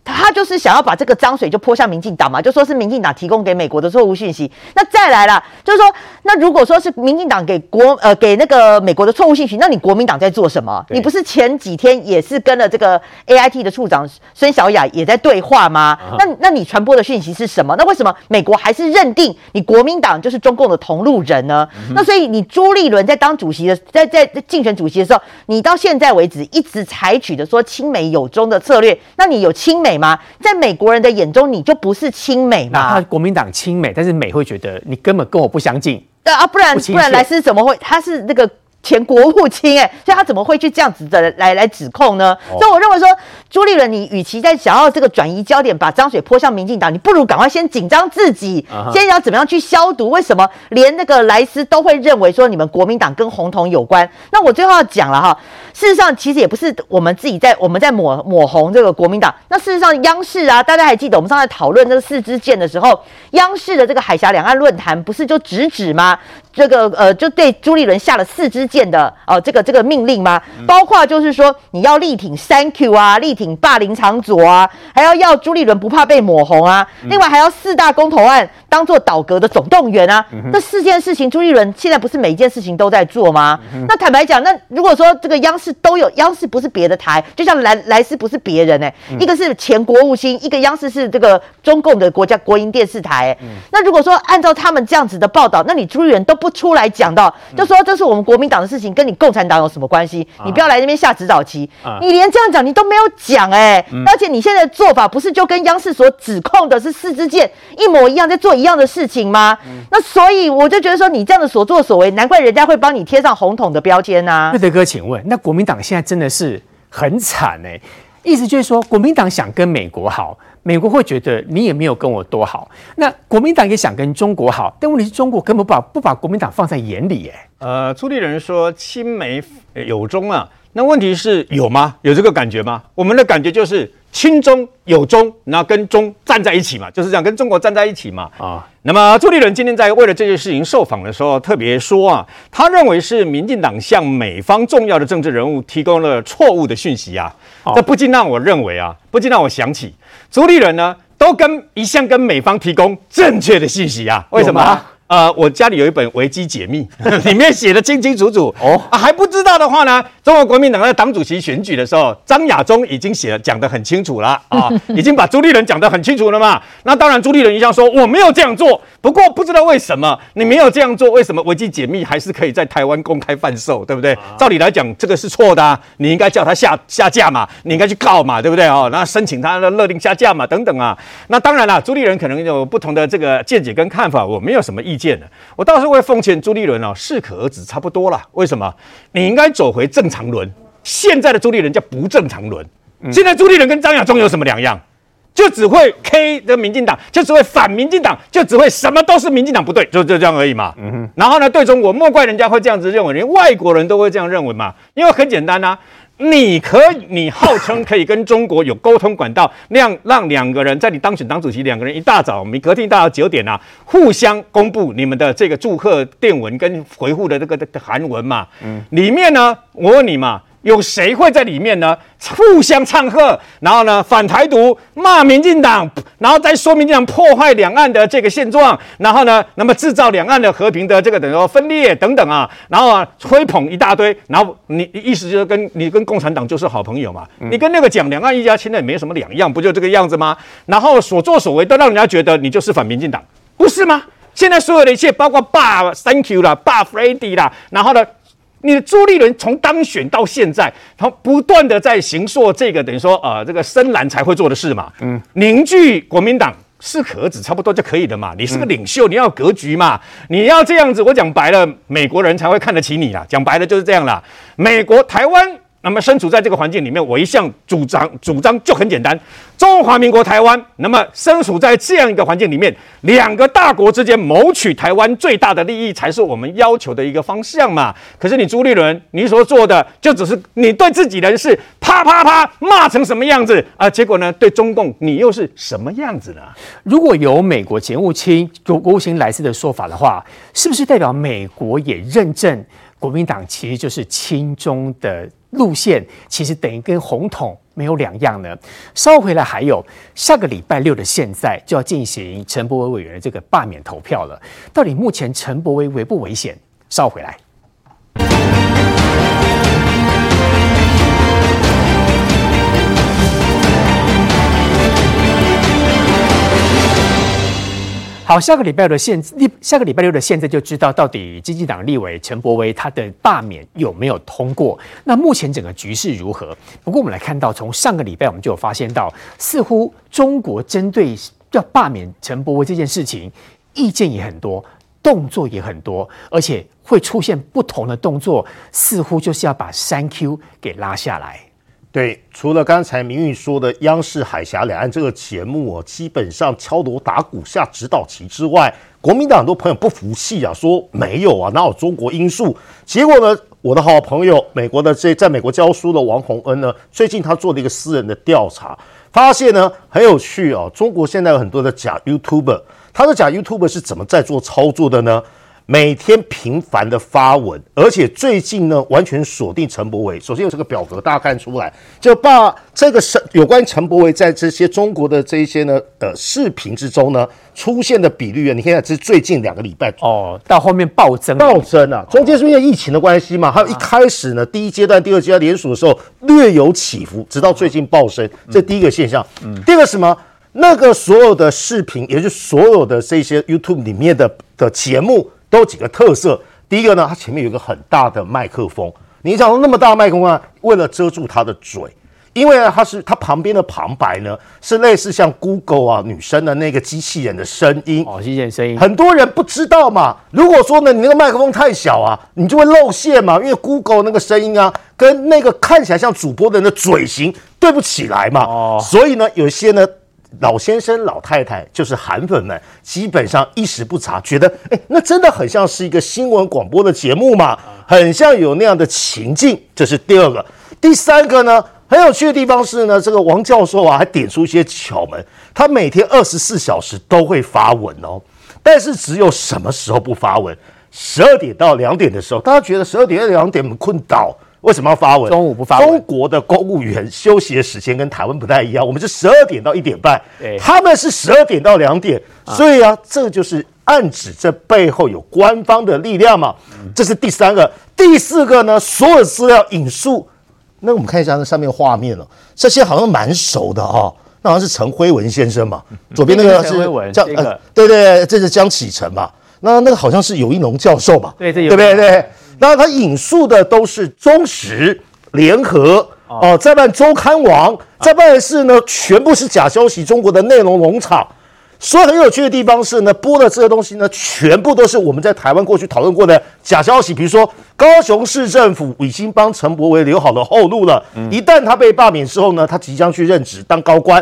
他就是想要把这个脏水就泼向民进党嘛，就说是民进党提供给美国的错误讯息。那再来了，就是说，那如果说是民进党给国呃给那个美国的错误信息，那你国民党在做什么？你不是前几天也是跟了这个 AIT 的处长孙小雅也在对话吗？那那你传播的讯息是什么？那为什么美国还是认定你国民党就是中共的同路人呢？那所以你朱立伦在当主席的，在在竞选主席的时候，你到现在为止一直采取的说亲美友中的策略，那你有亲美吗？在美国人的眼中，你就不是亲美吗？他国民党亲美，但是美会觉得你根本跟我不相近。对啊，不然不然莱斯怎么会？他是那个。前国务卿哎，所以他怎么会去这样子的来来指控呢？哦、所以我认为说，朱立伦，你与其在想要这个转移焦点，把脏水泼向民进党，你不如赶快先紧张自己，啊、先要怎么样去消毒？为什么连那个莱斯都会认为说你们国民党跟红统有关？那我最后要讲了哈，事实上其实也不是我们自己在我们在抹抹红这个国民党。那事实上央视啊，大家还记得我们上次讨论这个四支箭的时候，央视的这个海峡两岸论坛不是就直指吗？这个呃，就对朱立伦下了四支箭的呃，这个这个命令吗？包括就是说你要力挺三 Q 啊，力挺霸凌长左啊，还要要朱立伦不怕被抹红啊，另外还要四大公投案当做倒阁的总动员啊。这四件事情，朱立伦现在不是每一件事情都在做吗？那坦白讲，那如果说这个央视都有，央视不是别的台，就像莱莱斯不是别人哎、欸，一个是前国务卿，一个央视是这个中共的国家国营电视台、欸。那如果说按照他们这样子的报道，那你朱立伦都不。出来讲到，就说这是我们国民党的事情，跟你共产党有什么关系？你不要来那边下指导棋。你连这样讲你都没有讲哎，而且你现在的做法不是就跟央视所指控的是四支箭一模一样，在做一样的事情吗？那所以我就觉得说，你这样的所作所为，难怪人家会帮你贴上红桶的标签呐。那德哥，请问，那国民党现在真的是很惨哎，意思就是说，国民党想跟美国好。美国会觉得你也没有跟我多好，那国民党也想跟中国好，但问题是中国根本不把不把国民党放在眼里，哎，呃，朱立人说亲美有中啊，那问题是有吗？有这个感觉吗？我们的感觉就是亲中有中，然后跟中站在一起嘛，就是这样跟中国站在一起嘛，啊。那么朱立伦今天在为了这件事情受访的时候，特别说啊，他认为是民进党向美方重要的政治人物提供了错误的讯息啊，这不禁让我认为啊，不禁让我想起朱立伦呢，都跟一向跟美方提供正确的信息啊，为什么？呃，我家里有一本维基解密，<laughs> 里面写的清清楚楚哦啊，还不知道的话呢，中国国民党在党主席选举的时候，张亚中已经写了讲得很清楚了啊，<laughs> 已经把朱立伦讲得很清楚了嘛。那当然，朱立伦一向说我没有这样做，不过不知道为什么你没有这样做，为什么维基解密还是可以在台湾公开贩售，对不对？照理来讲，这个是错的啊，你应该叫他下下架嘛，你应该去告嘛，对不对哦？那申请他的勒令下架嘛，等等啊。那当然了，朱立伦可能有不同的这个见解跟看法，我没有什么意见的。我倒是会奉劝朱立伦哦，适可而止，差不多了。为什么？你应该走回正常轮。现在的朱立伦叫不正常轮。现在朱立伦跟张亚中有什么两样？就只会 K 的民进党，就只会反民进党，就只会什么都是民进党不对，就就这样而已嘛。嗯。然后呢，对中国，莫怪人家会这样子认为，连外国人都会这样认为嘛。因为很简单呐。你可以，你号称可以跟中国有沟通管道，那样让两个人在你当选党主席，两个人一大早，你隔天一大早九点啊，互相公布你们的这个祝贺电文跟回复的这个的韩文嘛。嗯，里面呢，我问你嘛。有谁会在里面呢？互相唱和，然后呢，反台独，骂民进党，然后再说民进党破坏两岸的这个现状，然后呢，那么制造两岸的和平的这个等于说分裂等等啊，然后啊，吹捧一大堆，然后你意思就是跟你跟共产党就是好朋友嘛？你跟那个讲两岸一家亲的也没什么两样，不就这个样子吗？然后所作所为都让人家觉得你就是反民进党，不是吗？现在所有的一切，包括爸 Thank you 啦，爸 Freddy 啦，然后呢？你的朱立伦从当选到现在，他不断的在行说这个等于说呃这个深蓝才会做的事嘛，嗯，凝聚国民党适可而止，差不多就可以了嘛。你是个领袖，你要格局嘛，你要这样子，我讲白了，美国人才会看得起你啦。讲白了就是这样啦。美国台湾那么身处在这个环境里面，我一向主张主张就很简单：中华民国台湾。那么身处在这样一个环境里面，两个大国之间谋取台湾最大的利益，才是我们要求的一个方向嘛。可是你朱立伦，你所做的就只是你对自己人是啪啪啪骂成什么样子啊？结果呢，对中共你又是什么样子呢？如果有美国节目卿国务卿莱斯的说法的话，是不是代表美国也认证国民党其实就是亲中的？路线其实等于跟红桶没有两样呢。稍回来还有下个礼拜六的现在就要进行陈伯威委员的这个罢免投票了。到底目前陈伯威危不危险？稍回来。好，下个礼拜六的现立，下个礼拜六的现在就知道到底经济党立委陈柏威他的罢免有没有通过？那目前整个局势如何？不过我们来看到，从上个礼拜我们就有发现到，似乎中国针对要罢免陈柏威这件事情，意见也很多，动作也很多，而且会出现不同的动作，似乎就是要把三 Q 给拉下来。对，除了刚才明玉说的央视海峡两岸这个节目哦，基本上敲锣打鼓下指导棋之外，国民党很多朋友不服气啊，说没有啊，哪有中国因素？结果呢，我的好朋友美国的这在美国教书的王洪恩呢，最近他做了一个私人的调查，发现呢很有趣哦，中国现在有很多的假 YouTuber，他的假 YouTuber 是怎么在做操作的呢？每天频繁的发文，而且最近呢，完全锁定陈柏惟。首先有这个表格，大家看出来，就把这个是有关陈柏惟在这些中国的这一些呢，呃，视频之中呢出现的比率啊，你看，这是最近两个礼拜哦，到后面暴增，暴增啊！中间是因为疫情的关系嘛，还有一开始呢，第一阶段、第二阶段连署的时候略有起伏，直到最近暴升，这第一个现象。嗯，第二个什么？那个所有的视频，也就是所有的这些 YouTube 里面的的节目。都有几个特色。第一个呢，它前面有一个很大的麦克风。你想说那么大的麦克风啊，为了遮住它的嘴，因为呢，它是它旁边的旁白呢，是类似像 Google 啊女生的那个机器人的声音哦，机器人声音。很多人不知道嘛。如果说呢，你那个麦克风太小啊，你就会露馅嘛，因为 Google 那个声音啊，跟那个看起来像主播的人的嘴型对不起来嘛。哦，所以呢，有些呢。老先生、老太太，就是韩粉们，基本上一时不察，觉得哎，那真的很像是一个新闻广播的节目嘛，很像有那样的情境。这是第二个，第三个呢，很有趣的地方是呢，这个王教授啊，还点出一些巧门，他每天二十四小时都会发文哦，但是只有什么时候不发文？十二点到两点的时候，大家觉得十二点到两点我们困倒。为什么要发文？中午不发文。中国的公务员休息的时间跟台湾不太一样，我们是十二点到一点半，他们是十二点到两点，所以啊，这这就是暗指这背后有官方的力量嘛。这是第三个，第四个呢，所有资料引述，那我们看一下那上面画面了，这些好像蛮熟的哈、哦，那好像是陈辉文先生嘛，左边那个是江，呃，对对，这是江启臣嘛，那那个好像是游一农教授嘛，对对对？对对。那他引述的都是中时联合哦、呃，再办周刊网，再办的是呢，全部是假消息，中国的内容农场。所以很有趣的地方是呢，播的这些东西呢，全部都是我们在台湾过去讨论过的假消息。比如说，高雄市政府已经帮陈柏维留好了后路了，一旦他被罢免之后呢，他即将去任职当高官。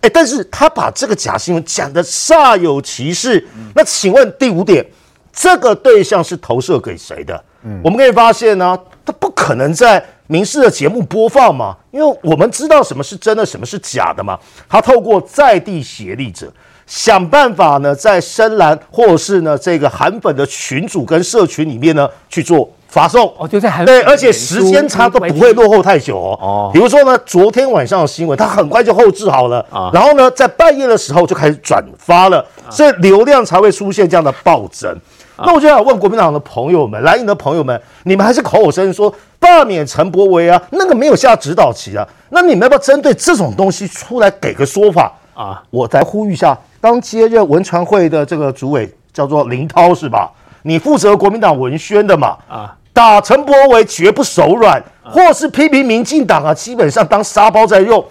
哎，但是他把这个假新闻讲得煞有其事。那请问第五点，这个对象是投射给谁的？我们可以发现呢，他不可能在民视的节目播放嘛，因为我们知道什么是真的，什么是假的嘛。他透过在地协力者想办法呢，在深蓝或者是呢这个韩粉的群组跟社群里面呢去做发送。哦，就在韩对，而且时间差都不会落后太久。哦。哦，比如说呢，昨天晚上的新闻，它很快就后置好了。啊，然后呢，在半夜的时候就开始转发了，所以流量才会出现这样的暴增。那我就想问国民党的朋友们、蓝营的朋友们，你们还是口口声声说罢免陈柏惟啊？那个没有下指导棋啊？那你们要不要针对这种东西出来给个说法啊？我再呼吁一下，刚接任文传会的这个主委叫做林涛是吧？你负责国民党文宣的嘛？啊，打陈柏惟绝不手软，或是批评民进党啊，基本上当沙包在用。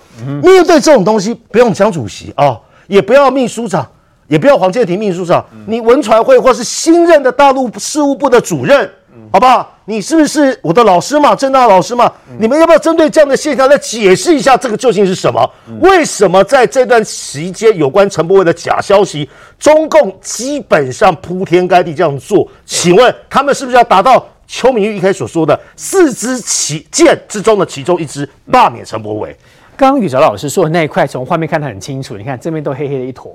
面对这种东西，不用江主席啊，也不要秘书长。也不要黄建庭秘书长，你文传会或是新任的大陆事务部的主任，好不好？你是不是我的老师嘛？政大老师嘛？嗯、你们要不要针对这样的现象来解释一下这个究竟是什么？嗯、为什么在这段期间有关陈柏惟的假消息，中共基本上铺天盖地这样做？请问他们是不是要达到邱明玉一开始所说的四支旗舰之中的其中一支，罢免陈柏惟？刚刚宇哲老师说的那一块，从画面看得很清楚。你看这边都黑黑的一坨，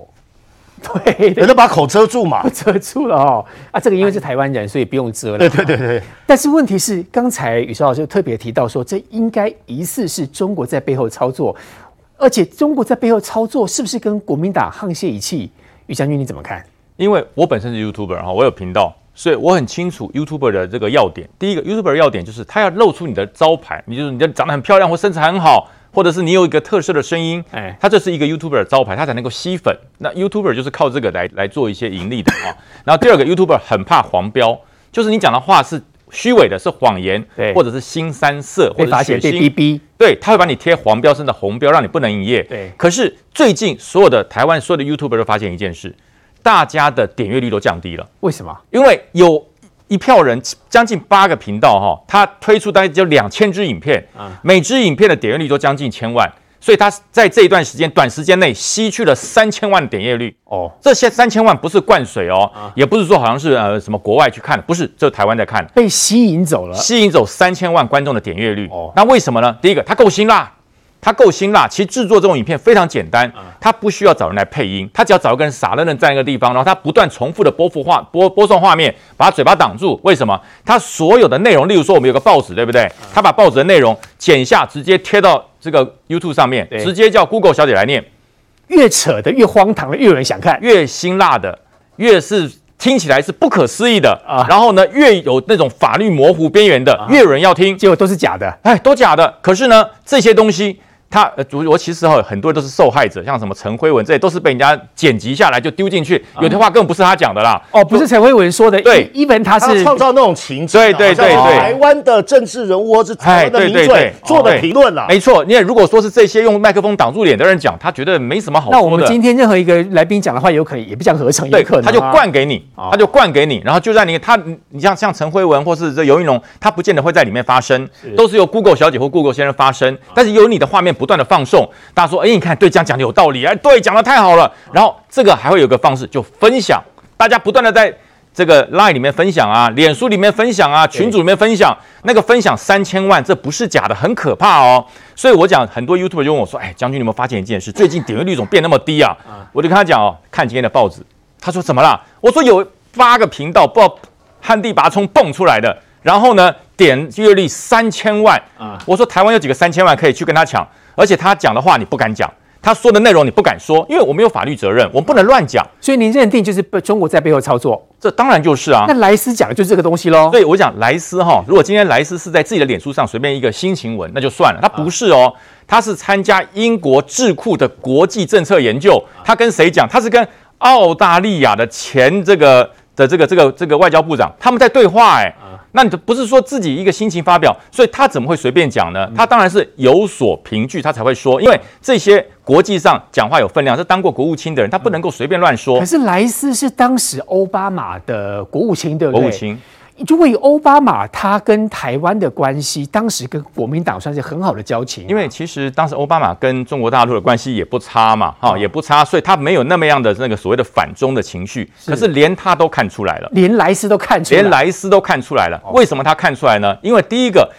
<laughs> 对，人都把口遮住嘛，<laughs> 遮住了哦。啊，这个因为是台湾人，所以不用遮了。对对对对。<laughs> 但是问题是，刚才宇哲老师特别提到说，这应该疑似是中国在背后操作，而且中国在背后操作是不是跟国民党沆瀣一气？宇将军你怎么看？因为我本身是 YouTuber 哈，我有频道，所以我很清楚 YouTuber 的这个要点。第一个 YouTuber 的要点就是他要露出你的招牌，你就是你的长得很漂亮或身材很好。或者是你有一个特色的声音，哎，它这是一个 YouTuber 的招牌，它才能够吸粉。那 YouTuber 就是靠这个来来做一些盈利的啊。<laughs> 然后第二个 YouTuber 很怕黄标，就是你讲的话是虚伪的，是谎言，对，或者是新三色，或者是血腥，对，他会把你贴黄标，甚至红标，让你不能营业。对。可是最近所有的台湾所有的 YouTuber 都发现一件事，大家的点阅率都降低了。为什么？因为有。一票人将近八个频道哈，他推出大概就两千支影片，每支影片的点阅率都将近千万，所以他在这一段时间短时间内吸去了三千万点阅率哦。这些三千万不是灌水哦，也不是说好像是呃什么国外去看的，不是，这台湾在看，被吸引走了，吸引走三千万观众的点阅率哦。那为什么呢？第一个，它够辛辣。他够辛辣，其实制作这种影片非常简单，它不需要找人来配音，它只要找一个人傻愣愣站一个地方，然后它不断重复的播幅画播播送画面，把他嘴巴挡住。为什么？它所有的内容，例如说我们有个报纸，对不对？它把报纸的内容剪下，直接贴到这个 YouTube 上面，直接叫 Google 小姐来念，越扯的越荒唐的越有人想看，越辛辣的越是听起来是不可思议的啊。然后呢，越有那种法律模糊边缘的，越有人要听，结果都是假的，哎，都假的。可是呢，这些东西。他呃，主我其实哈很多都是受害者，像什么陈辉文这些都是被人家剪辑下来就丢进去，有的话根本不是他讲的啦。哦，不是陈辉文说的，对，因为他是创造那种情绪，对对对对，台湾的政治人物或是台湾的名嘴做的评论啦。没错，因为如果说是这些用麦克风挡住脸的人讲，他觉得没什么好。那我们今天任何一个来宾讲的话，有可能也不讲合成，对可能他就灌给你，他就灌给你，然后就在你他，你像像陈辉文或是这尤云龙，他不见得会在里面发声，都是由 Google 小姐或 Google 先生发声，但是有你的画面不断的放送。大家说，哎，你看，对，这样讲的有道理，哎，对，讲的太好了。然后这个还会有个方式，就分享，大家不断的在这个 Line 里面分享啊，脸书里面分享啊，群组里面分享，那个分享三千万，这不是假的，很可怕哦。所以我讲，很多 YouTuber 就问我说，哎，将军，你有没有发现一件事？最近点阅率怎么变那么低啊？我就跟他讲哦，看今天的报纸。他说怎么了？我说有八个频道，不知道旱地拔葱蹦出来的，然后呢，点阅率三千万啊。我说台湾有几个三千万可以去跟他抢？而且他讲的话你不敢讲，他说的内容你不敢说，因为我们有法律责任，我们不能乱讲。所以您认定就是被中国在背后操作？这当然就是啊。那莱斯讲的就是这个东西喽。对，我讲莱斯哈，如果今天莱斯是在自己的脸书上随便一个心情文，那就算了。他不是哦，他是参加英国智库的国际政策研究。他跟谁讲？他是跟澳大利亚的前这个的这个这个这个外交部长，他们在对话哎。那你不是说自己一个心情发表，所以他怎么会随便讲呢？他当然是有所凭据，他才会说。因为这些国际上讲话有分量，是当过国务卿的人，他不能够随便乱说。可是莱斯是当时奥巴马的国务卿，对不对？国务卿。就为奥巴马，他跟台湾的关系，当时跟国民党算是很好的交情。因为其实当时奥巴马跟中国大陆的关系也不差嘛，哈，也不差，所以他没有那么样的那个所谓的反中的情绪。可是连他都看出来了，连莱斯都看出来，连莱斯都看出来了。为什么他看出来呢？因为第一个，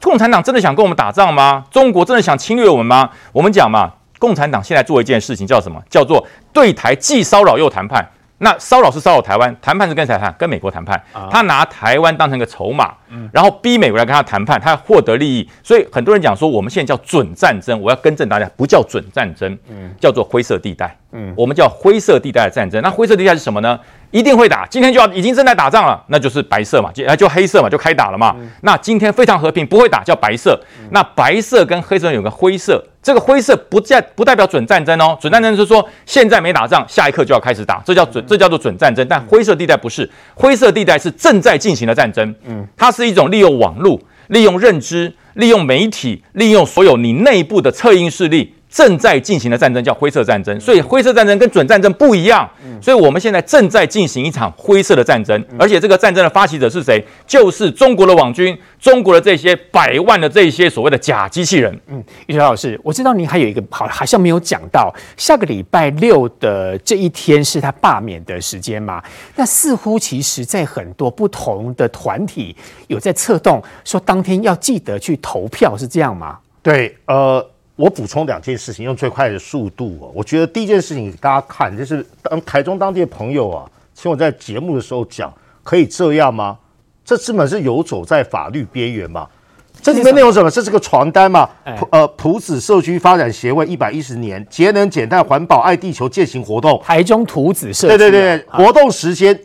共产党真的想跟我们打仗吗？中国真的想侵略我们吗？我们讲嘛，共产党现在做一件事情叫什么？叫做对台既骚扰又谈判。那骚扰是骚扰台湾，谈判是跟谁谈判？跟美国谈判。他拿台湾当成个筹码，然后逼美国来跟他谈判，他要获得利益。所以很多人讲说，我们现在叫准战争，我要更正大家，不叫准战争，叫做灰色地带。我们叫灰色地带的战争。那灰色地带是什么呢？一定会打，今天就要已经正在打仗了，那就是白色嘛，就就黑色嘛，就开打了嘛。那今天非常和平，不会打，叫白色。那白色跟黑色有个灰色。这个灰色不代不代表准战争哦，准战争就是说现在没打仗，下一刻就要开始打，这叫准，这叫做准战争。但灰色地带不是，灰色地带是正在进行的战争。嗯，它是一种利用网络、利用认知、利用媒体、利用所有你内部的策应势力，正在进行的战争叫灰色战争，所以灰色战争跟准战争不一样。所以我们现在正在进行一场灰色的战争，而且这个战争的发起者是谁？就是中国的网军，中国的这些百万的这些所谓的假机器人。嗯，玉桥老师，我知道您还有一个好，好像没有讲到，下个礼拜六的这一天是他罢免的时间嘛？那似乎其实在很多不同的团体有在策动，说当天要记得去投票，是这样吗？对，呃，我补充两件事情，用最快的速度哦。我觉得第一件事情给大家看，就是当台中当地的朋友啊，请我在节目的时候讲，可以这样吗？这基本是游走在法律边缘嘛。这里面内容什么？这是个传单嘛？呃，朴子社区发展协会一百一十年节能减碳环保爱地球践行活动，台中朴子社区。对对对，活动时间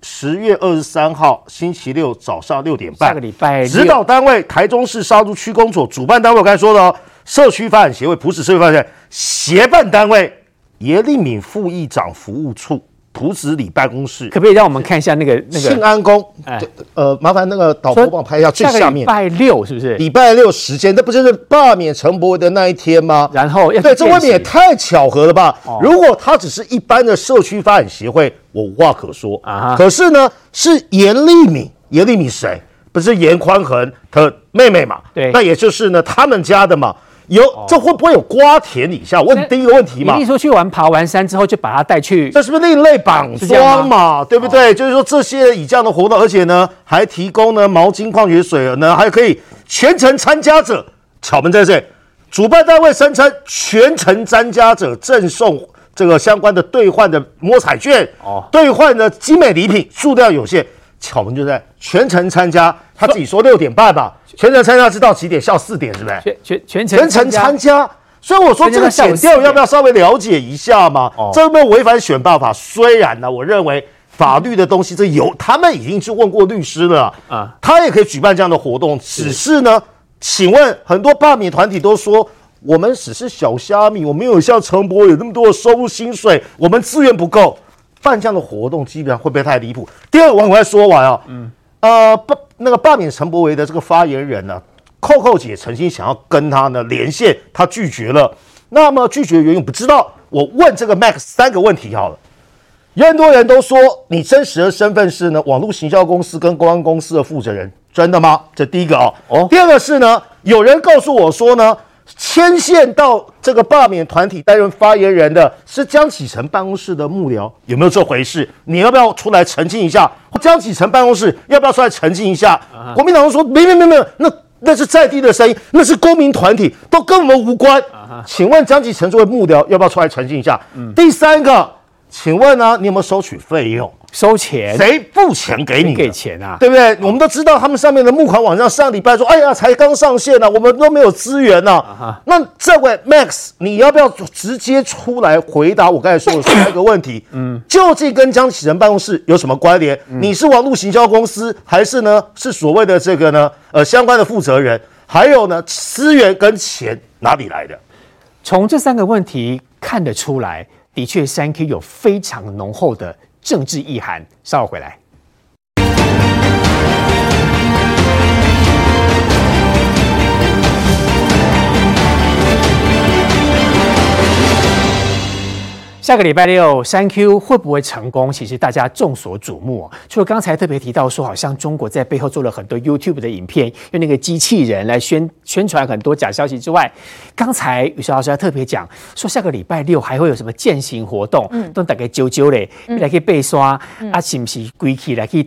十月二十三号星期六早上六点半。下个礼拜。指导单位台中市沙鹿区公所，主办单位我刚才说的哦，社区发展协会普子社区发展协办单位严立敏副议长服务处。普子里办公室，可不可以让我们看一下那个那个庆安宫？哎，呃，麻烦那个导播帮我拍一下最下面。礼拜六是不是？礼拜六时间，那不就是罢免陈柏惟的那一天吗？然后要对，这未免也太巧合了吧？哦、如果他只是一般的社区发展协会，我无话可说啊。可是呢，是严立敏，严立敏谁？不是严宽恒的妹妹嘛？对，那也就是呢，他们家的嘛。有，这会不会有瓜田李下？问第一个问题嘛。你说去玩爬完山之后就把他带去，这是不是另类绑桩嘛？对不对？哦、就是说这些以这样的活动，而且呢还提供呢毛巾、矿泉水呢，还可以全程参加者。巧门在这里，主办单位声称全程参加者赠送这个相关的兑换的摸彩券哦，兑换的精美礼品，数量有限。巧门就在全程参加，他自己说六点半吧。全程参加是到几点？下午四点是不是？全全全程全程参加，所以我说这个减掉要不要稍微了解一下嘛？哦、这有没有违反选罢法？虽然呢，我认为法律的东西这有，他们已经去问过律师了啊，他也可以举办这样的活动。只是呢，请问很多罢免团体都说，我们只是小虾米，我没有像陈博有那么多的收入薪水，我们资源不够。办这样的活动基本上会不会太离谱？第二个，我赶快说完啊。嗯，呃，罢那个罢免陈柏维的这个发言人呢，扣扣姐曾经想要跟他呢连线，他拒绝了。那么拒绝的原因我不知道。我问这个 Max 三个问题好了。有很多人都说你真实的身份是呢网络行销公司跟公关公司的负责人，真的吗？这第一个啊。哦。第二个是呢，有人告诉我说呢。牵线到这个罢免团体担任发言人的是江启臣办公室的幕僚，有没有这回事？你要不要出来澄清一下？江启臣办公室要不要出来澄清一下？啊、国民党说没没没没，那那是在地的声音，那是公民团体，都跟我们无关。啊、请问江启臣作为幕僚，要不要出来澄清一下？嗯、第三个，请问呢、啊，你有没有收取费用？收钱？谁付钱给你？给钱啊？对不对？我们都知道他们上面的募款网站上礼拜说，哎呀，才刚上线呢、啊，我们都没有资源呢、啊。那这位 Max，你要不要直接出来回答我刚才说的三个问题？嗯，究竟跟江启臣办公室有什么关联？你是网络行销公司，还是呢是所谓的这个呢呃相关的负责人？还有呢资源跟钱哪里来的？从这三个问题看得出来，的确三 Q 有非常浓厚的。政治意涵，稍后回来。下个礼拜六三 Q 会不会成功？其实大家众所瞩目。除了刚才特别提到说，好像中国在背后做了很多 YouTube 的影片，用那个机器人来宣宣传很多假消息之外，刚才宇轩老师还特别讲说，下个礼拜六还会有什么践行活动，嗯，都大概揪揪嘞，来可以背刷、嗯、啊，是不是归去来可以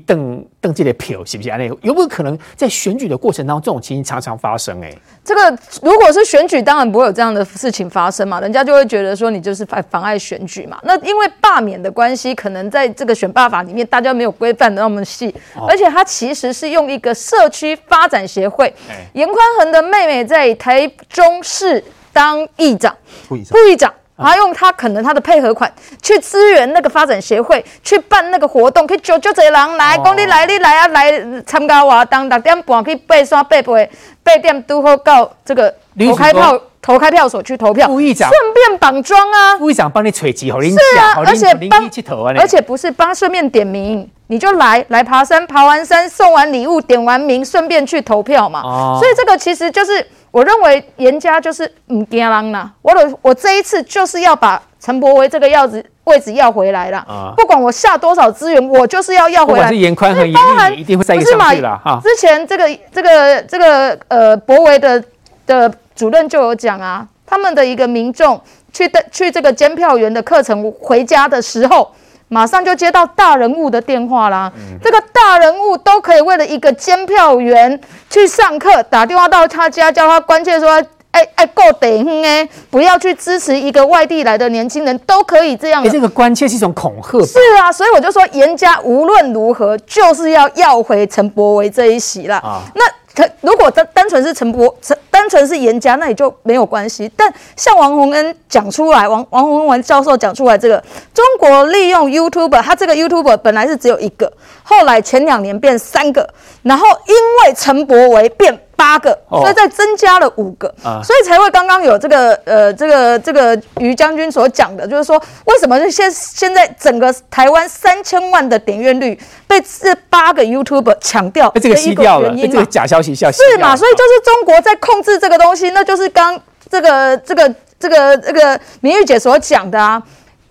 登登记的票，是不是？那有没有可能在选举的过程当中，这种情形常常发生？哎，这个如果是选举，当然不会有这样的事情发生嘛，人家就会觉得说你就是妨妨碍选举。嘛，那因为罢免的关系，可能在这个选罢法里面，大家没有规范的那么细，哦、而且他其实是用一个社区发展协会，严宽恒的妹妹在台中市当议长，副议长，他用他可能他的配合款去支援那个发展协会，去办那个活动，去叫叫这些人来，讲、哦、你来，你来啊，来参加活动，六点半去爬山爬坡，八点都好到这个投开票。投开票所去投票，副议长顺便绑桩啊！副议长帮你吹鸡，好拎是啊，而且帮而且不是帮顺便点名，你就来来爬山，爬完山送完礼物，点完名，顺便去投票嘛。哦，所以这个其实就是。我认为严家就是唔惊人啦。我的我这一次就是要把陈柏维这个要子位置要回来了。啊，不管我下多少资源，我就是要要回来。是严宽和颜绿，一定会再上去了哈。之前这个这个这个呃柏惟的的主任就有讲啊，他们的一个民众去的去这个监票员的课程回家的时候。马上就接到大人物的电话啦！嗯、这个大人物都可以为了一个监票员去上课，打电话到他家，叫他关切说：“哎哎，够顶哎，不要去支持一个外地来的年轻人，都可以这样。”哎，这个关切是一种恐吓。是啊，所以我就说，严家无论如何就是要要回陈柏维这一席了。啊，那。他如果单单纯是陈伯，陈单纯是严家，那也就没有关系。但像王洪恩讲出来，王王洪恩教授讲出来，这个中国利用 YouTuber，他这个 YouTuber 本来是只有一个，后来前两年变三个，然后因为陈伯维变。八个，所以再增加了五个，哦，所以才会刚刚有这个呃，这个这个于将军所讲的，就是说为什么现现在整个台湾三千万的点阅率被这八个 YouTuber 抢掉，这个吸掉了，这个假消息消息是嘛？所以就是中国在控制这个东西，那就是刚这个这个这个这个明玉姐所讲的啊。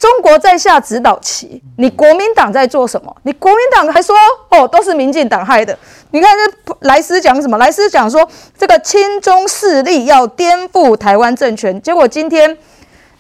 中国在下指导棋，你国民党在做什么？你国民党还说哦，都是民进党害的。你看这莱斯讲什么？莱斯讲说这个亲中势力要颠覆台湾政权，结果今天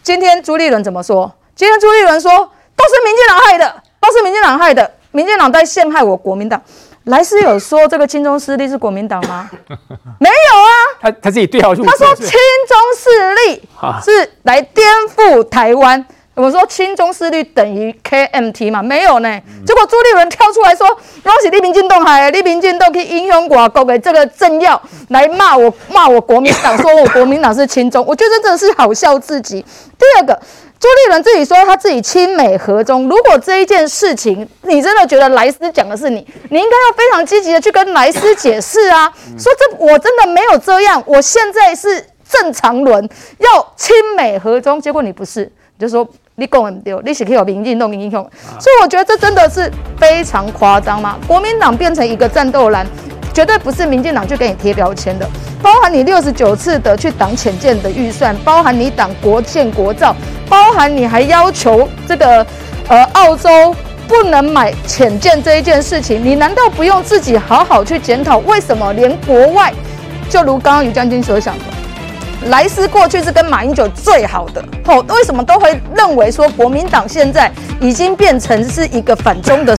今天朱立伦怎么说？今天朱立伦说都是民进党害的，都是民进党害的，民进党在陷害我国民党。莱斯有说这个亲中势力是国民党吗？<laughs> 没有啊，他他自己对号入座。他说亲中势力是来颠覆台湾。我说亲中势力等于 KMT 嘛？没有呢。结果朱立伦跳出来说：“恭喜立民进党害，你民进党去影响外国的这个政要来骂我，骂我国民党，<coughs> 说我国民党是亲中。”我觉得真的是好笑至极。第二个，朱立伦自己说他自己亲美和中。如果这一件事情你真的觉得莱斯讲的是你，你应该要非常积极的去跟莱斯解释啊，说这我真的没有这样，我现在是正常轮要亲美和中，结果你不是，你就说。你讲很对，你是可以有民进党英雄，所以我觉得这真的是非常夸张嘛。国民党变成一个战斗蓝，绝对不是民进党去给你贴标签的。包含你六十九次的去挡潜舰的预算，包含你挡国建国造，包含你还要求这个呃澳洲不能买潜舰这一件事情，你难道不用自己好好去检讨？为什么连国外，就如刚刚于将军所想的？莱斯过去是跟马英九最好的，哦，为什么都会认为说国民党现在已经变成是一个反中的